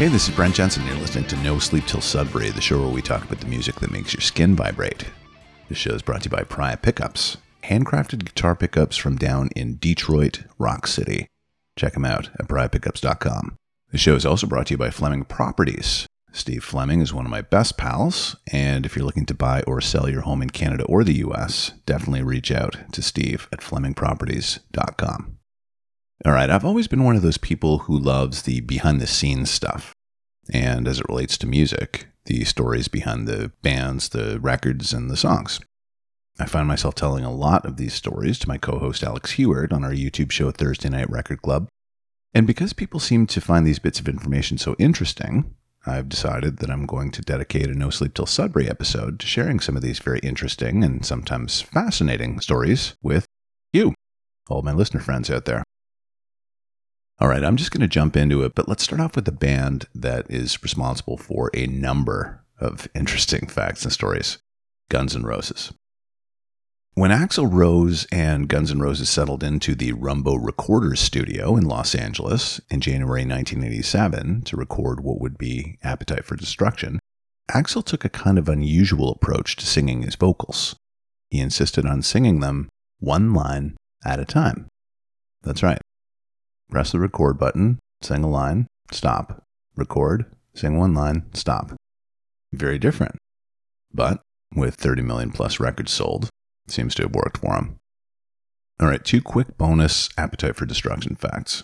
Hey, this is Brent Jensen. You're listening to No Sleep Till Sudbury, the show where we talk about the music that makes your skin vibrate. The show is brought to you by Pariah Pickups, handcrafted guitar pickups from down in Detroit, Rock City. Check them out at pariahpickups.com. The show is also brought to you by Fleming Properties. Steve Fleming is one of my best pals, and if you're looking to buy or sell your home in Canada or the US, definitely reach out to Steve at flemingproperties.com. All right, I've always been one of those people who loves the behind the scenes stuff. And as it relates to music, the stories behind the bands, the records, and the songs. I find myself telling a lot of these stories to my co host Alex Heward on our YouTube show Thursday Night Record Club. And because people seem to find these bits of information so interesting, I've decided that I'm going to dedicate a No Sleep Till Sudbury episode to sharing some of these very interesting and sometimes fascinating stories with you, all my listener friends out there. All right, I'm just going to jump into it, but let's start off with the band that is responsible for a number of interesting facts and stories Guns N' Roses. When Axl Rose and Guns N' Roses settled into the Rumbo Recorders studio in Los Angeles in January 1987 to record what would be Appetite for Destruction, Axl took a kind of unusual approach to singing his vocals. He insisted on singing them one line at a time. That's right press the record button, sing a line, stop, record, sing one line, stop. Very different. But with 30 million plus records sold, seems to have worked for him. All right, two quick bonus Appetite for Destruction facts.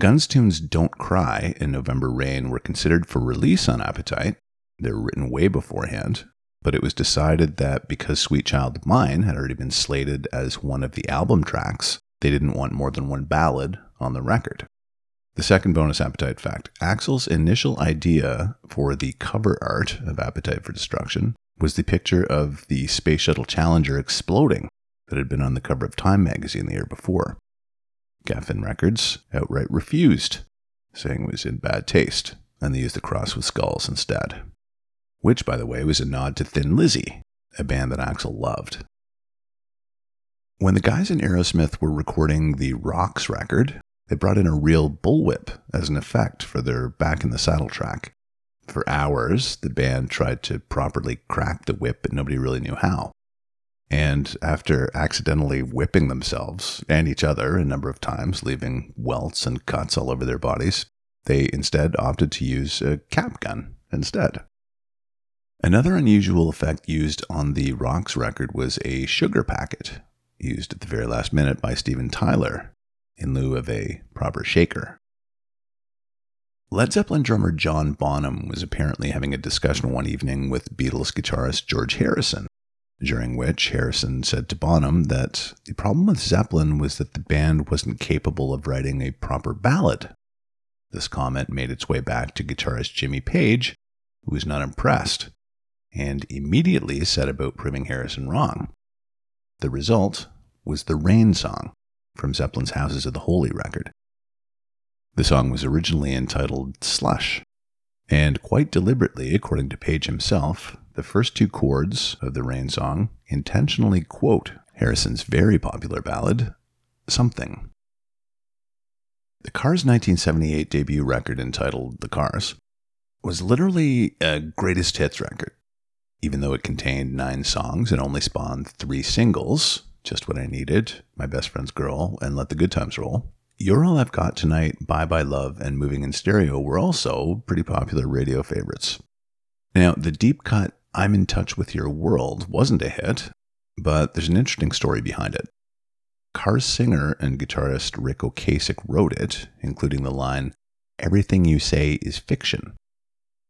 Guns tunes Don't Cry and November Rain were considered for release on Appetite. They were written way beforehand, but it was decided that because Sweet Child Mine had already been slated as one of the album tracks, they didn't want more than one ballad on the record. The second bonus appetite fact Axl's initial idea for the cover art of Appetite for Destruction was the picture of the Space Shuttle Challenger exploding that had been on the cover of Time magazine the year before. Geffen Records outright refused, saying it was in bad taste, and they used the cross with skulls instead. Which, by the way, was a nod to Thin Lizzy, a band that Axl loved. When the guys in Aerosmith were recording the Rocks record, they brought in a real bullwhip as an effect for their back in the saddle track. For hours, the band tried to properly crack the whip, but nobody really knew how. And after accidentally whipping themselves and each other a number of times, leaving welts and cuts all over their bodies, they instead opted to use a cap gun instead. Another unusual effect used on the Rocks record was a sugar packet, used at the very last minute by Steven Tyler in lieu of a proper shaker. Led Zeppelin drummer John Bonham was apparently having a discussion one evening with Beatles guitarist George Harrison, during which Harrison said to Bonham that the problem with Zeppelin was that the band wasn't capable of writing a proper ballad. This comment made its way back to guitarist Jimmy Page, who was not impressed, and immediately set about proving Harrison wrong. The result was the Rain Song, from Zeppelin's Houses of the Holy record. The song was originally entitled Slush, and quite deliberately, according to Page himself, the first two chords of the Rain song intentionally quote Harrison's very popular ballad, Something. The Cars' 1978 debut record entitled The Cars was literally a greatest hits record. Even though it contained nine songs and only spawned three singles, just What I Needed, My Best Friend's Girl, and Let the Good Times Roll. You're All I've Got Tonight, Bye Bye Love, and Moving in Stereo were also pretty popular radio favorites. Now, the deep cut I'm in Touch with Your World wasn't a hit, but there's an interesting story behind it. Cars singer and guitarist Ric Ocasek wrote it, including the line, Everything you say is fiction.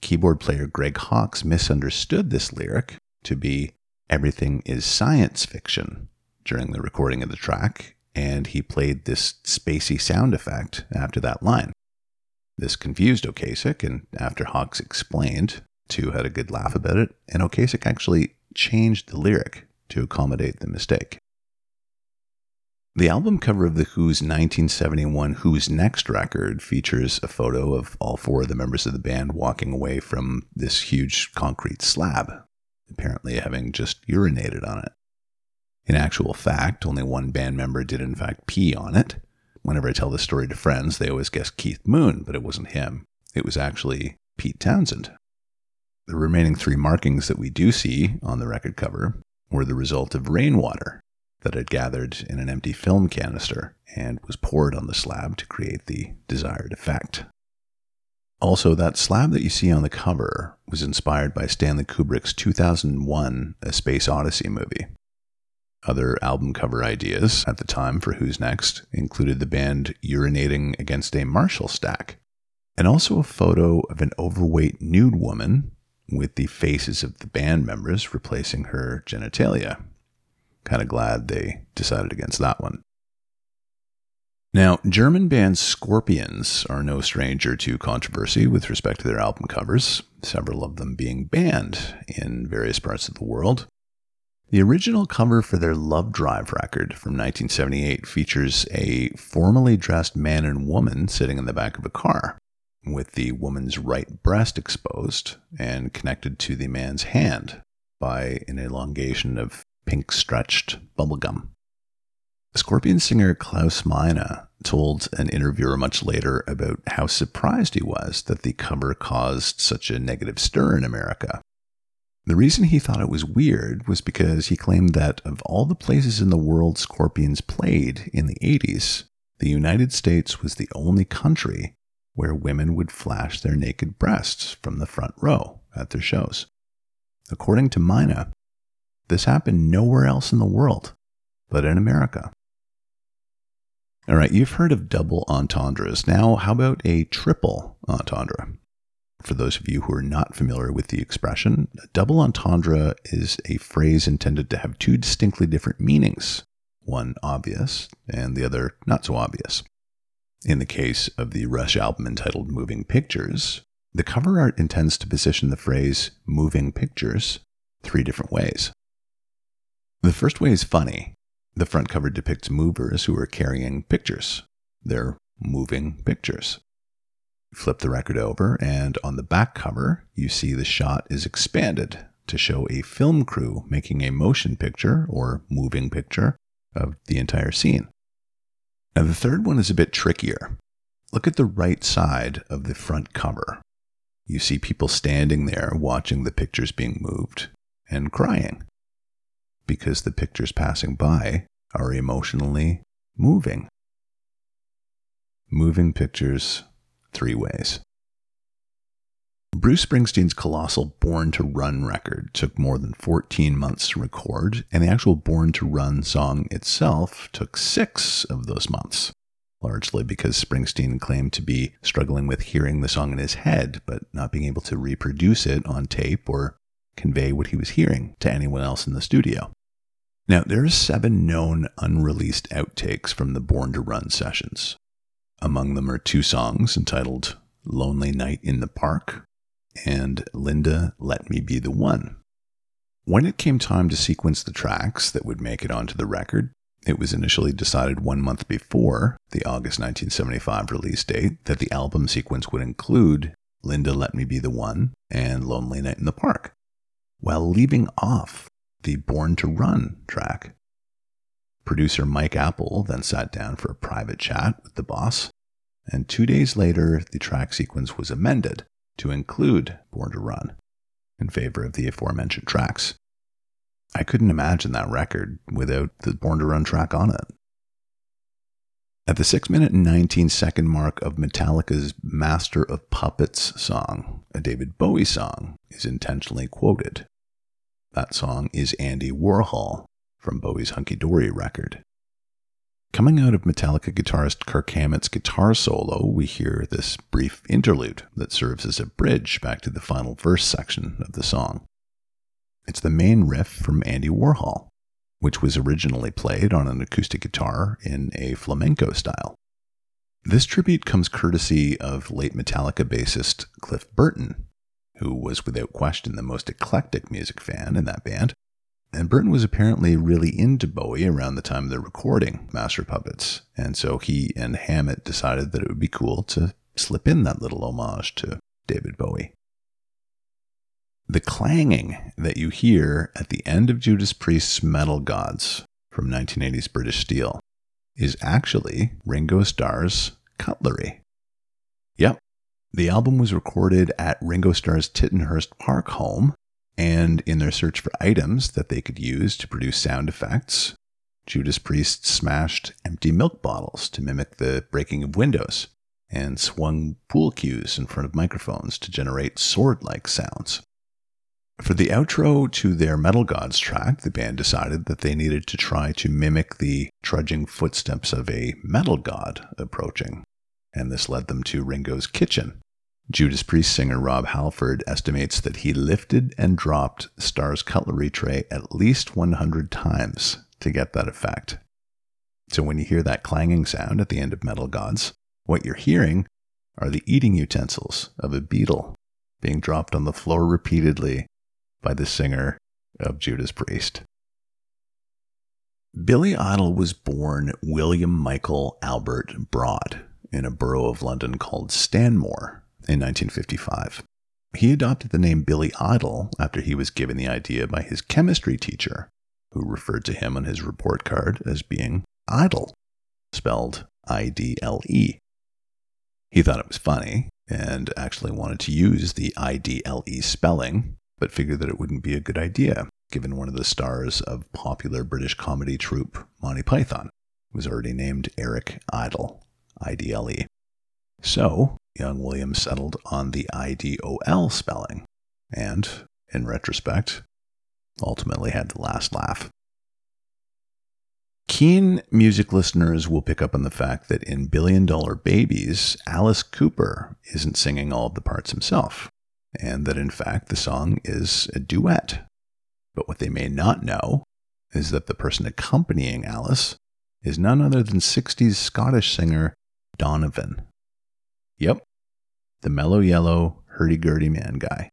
Keyboard player Greg Hawkes misunderstood this lyric to be, Everything is science fiction, during the recording of the track, and he played this spacey sound effect after that line. This confused Ocasek, and after Hawkes explained, two had a good laugh about it, and Ocasek actually changed the lyric to accommodate the mistake. The album cover of The Who's 1971 Who's Next record features a photo of all four of the members of the band walking away from this huge concrete slab, apparently having just urinated on it. In actual fact, only one band member did in fact pee on it. Whenever I tell this story to friends, they always guess Keith Moon, but it wasn't him. it was actually Pete Townshend. The remaining three markings that we do see on the record cover were the result of rainwater that had gathered in an empty film canister and was poured on the slab to create the desired effect. Also, that slab that you see on the cover was inspired by Stanley Kubrick's 2001 A Space Odyssey movie. Other album cover ideas at the time for Who's Next included the band urinating against a Marshall stack, and also a photo of an overweight nude woman with the faces of the band members replacing her genitalia. Kind of glad they decided against that one. Now, German band Scorpions are no stranger to controversy with respect to their album covers, several of them being banned in various parts of the world. The original cover for their Love Drive record from 1978 features a formally dressed man and woman sitting in the back of a car, with the woman's right breast exposed and connected to the man's hand by an elongation of pink stretched bubblegum. Scorpion singer Klaus Meine told an interviewer much later about how surprised he was that the cover caused such a negative stir in America. The reason he thought it was weird was because he claimed that of all the places in the world Scorpions played in the 80s, the United States was the only country where women would flash their naked breasts from the front row at their shows. According to Meine, this happened nowhere else in the world but in America. All right, you've heard of double entendres. Now, how about a triple entendre? For those of you who are not familiar with the expression, a double entendre is a phrase intended to have two distinctly different meanings, one obvious and the other not so obvious. In the case of the Rush album entitled Moving Pictures, the cover art intends to position the phrase moving pictures three different ways. The first way is funny the front cover depicts movers who are carrying pictures. They're moving pictures. Flip the record over, and on the back cover, you see the shot is expanded to show a film crew making a motion picture or moving picture of the entire scene. Now, the third one is a bit trickier. Look at the right side of the front cover. You see people standing there watching the pictures being moved and crying because the pictures passing by are emotionally moving. Moving pictures three ways. Bruce Springsteen's colossal Born to Run record took more than 14 months to record, and the actual Born to Run song itself took six of those months, largely because Springsteen claimed to be struggling with hearing the song in his head, but not being able to reproduce it on tape or convey what he was hearing to anyone else in the studio. Now, there are seven known unreleased outtakes from the Born to Run sessions. Among them are two songs entitled Lonely Night in the Park and Linda Let Me Be the One. When it came time to sequence the tracks that would make it onto the record, it was initially decided one month before the August 1975 release date that the album sequence would include Linda Let Me Be the One and Lonely Night in the Park, while leaving off the Born to Run track. Producer Mike Appel then sat down for a private chat with the boss, and two days later, the track sequence was amended to include Born to Run in favor of the aforementioned tracks. I couldn't imagine that record without the Born to Run track on it. At the 6 minute and 19 second mark of Metallica's Master of Puppets song, a David Bowie song is intentionally quoted that song is Andy Warhol from Bowie's Hunky Dory record. Coming out of Metallica guitarist Kirk Hammett's guitar solo, we hear this brief interlude that serves as a bridge back to the final verse section of the song. It's the main riff from Andy Warhol, which was originally played on an acoustic guitar in a flamenco style. This tribute comes courtesy of late Metallica bassist Cliff Burton, who was without question the most eclectic music fan in that band. And Burton was apparently really into Bowie around the time of the recording Master Puppets, and so he and Hammett decided that it would be cool to slip in that little homage to David Bowie. The clanging that you hear at the end of Judas Priest's Metal Gods from 1980's British Steel is actually Ringo Starr's cutlery. Yep, The album was recorded at Ringo Starr's Tittenhurst Park home, and in their search for items that they could use to produce sound effects, Judas Priest smashed empty milk bottles to mimic the breaking of windows and swung pool cues in front of microphones to generate sword like sounds. For the outro to their Metal Gods track, the band decided that they needed to try to mimic the trudging footsteps of a metal god approaching, and this led them to Ringo's kitchen. Judas Priest singer Rob Halford estimates that he lifted and dropped Starr's cutlery tray at least 100 times to get that effect. So when you hear that clanging sound at the end of Metal Gods, what you're hearing are the eating utensils of a Beatle being dropped on the floor repeatedly by the singer of Judas Priest. Billy Idol was born William Michael Albert Broad in a borough of London called Stanmore in 1955. He adopted the name Billy Idol after he was given the idea by his chemistry teacher, who referred to him on his report card as being idle, spelled I D L E. He thought it was funny and actually wanted to use the I D L E spelling, but figured that it wouldn't be a good idea, given one of the stars of popular British comedy troupe Monty Python was already named Eric Idle, I D L E. So, young William settled on the I D O L spelling, and, in retrospect, ultimately had the last laugh. Keen music listeners will pick up on the fact that in Billion Dollar Babies, Alice Cooper isn't singing all of the parts himself, and that in fact the song is a duet. But what they may not know is that the person accompanying Alice is none other than 60s Scottish singer Donovan. Yep, the mellow yellow, hurdy gurdy man guy.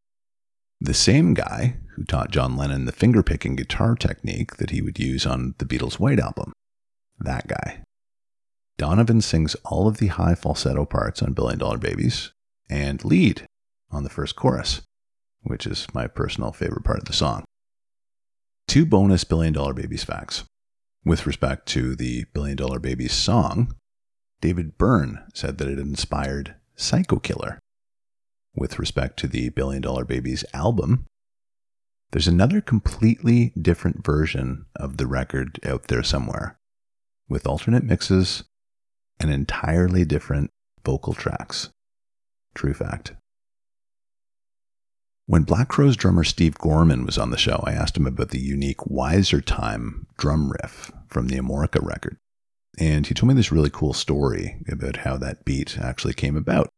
The same guy who taught John Lennon the finger-picking guitar technique that he would use on the Beatles' White Album. That guy. Donovan sings all of the high falsetto parts on Billion Dollar Babies and lead on the first chorus, which is my personal favorite part of the song. Two bonus Billion Dollar Babies facts. With respect to the Billion Dollar Babies song, David Byrne said that it inspired Psycho Killer. With respect to the Billion Dollar Babies album, there's another completely different version of the record out there somewhere with alternate mixes and entirely different vocal tracks. True fact. When Black Crowes drummer Steve Gorman was on the show, I asked him about the unique Wiser Time drum riff from the Amorica record. And he told me this really cool story about how that beat actually came about.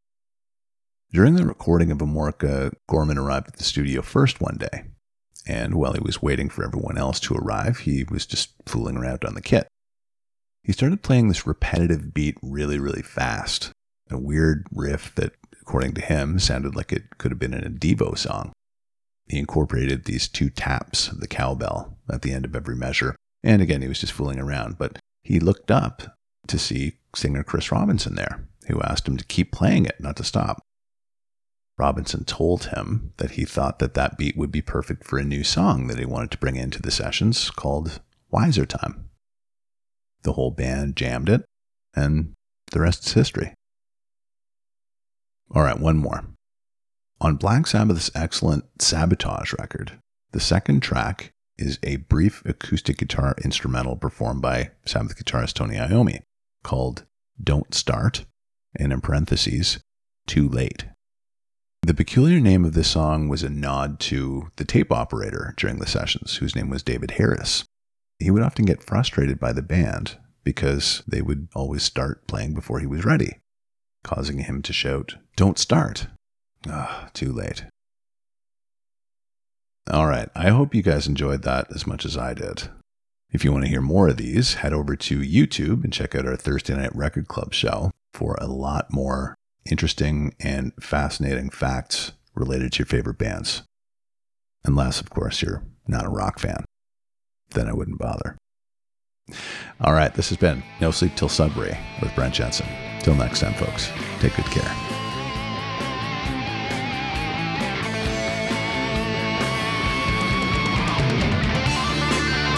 During the recording of Amorica, Gorman arrived at the studio first one day and while he was waiting for everyone else to arrive, he was just fooling around on the kit. He started playing this repetitive beat really, really fast, a weird riff that, according to him, sounded like it could have been in a Devo song. He incorporated these two taps of the cowbell at the end of every measure, and again, he was just fooling around, but he looked up to see singer Chris Robinson there, who asked him to keep playing it, not to stop. Robinson told him that he thought that that beat would be perfect for a new song that he wanted to bring into the sessions called Wiser Time. The whole band jammed it, and the rest is history. All right, one more. On Black Sabbath's excellent Sabotage record, the second track is a brief acoustic guitar instrumental performed by Sabbath guitarist Tony Iommi called Don't Start, and in parentheses, Too Late. The peculiar name of this song was a nod to the tape operator during the sessions, whose name was David Harris. He would often get frustrated by the band because they would always start playing before he was ready, causing him to shout, Don't start! Ah, too late. All right, I hope you guys enjoyed that as much as I did. If you want to hear more of these, head over to YouTube and check out our Thursday Night Record Club show for a lot more interesting and fascinating facts related to your favorite bands. Unless, of course, you're not a rock fan. Then I wouldn't bother. All right, this has been No Sleep Till Sudbury with Brent Jensen. Till next time, folks, take good care.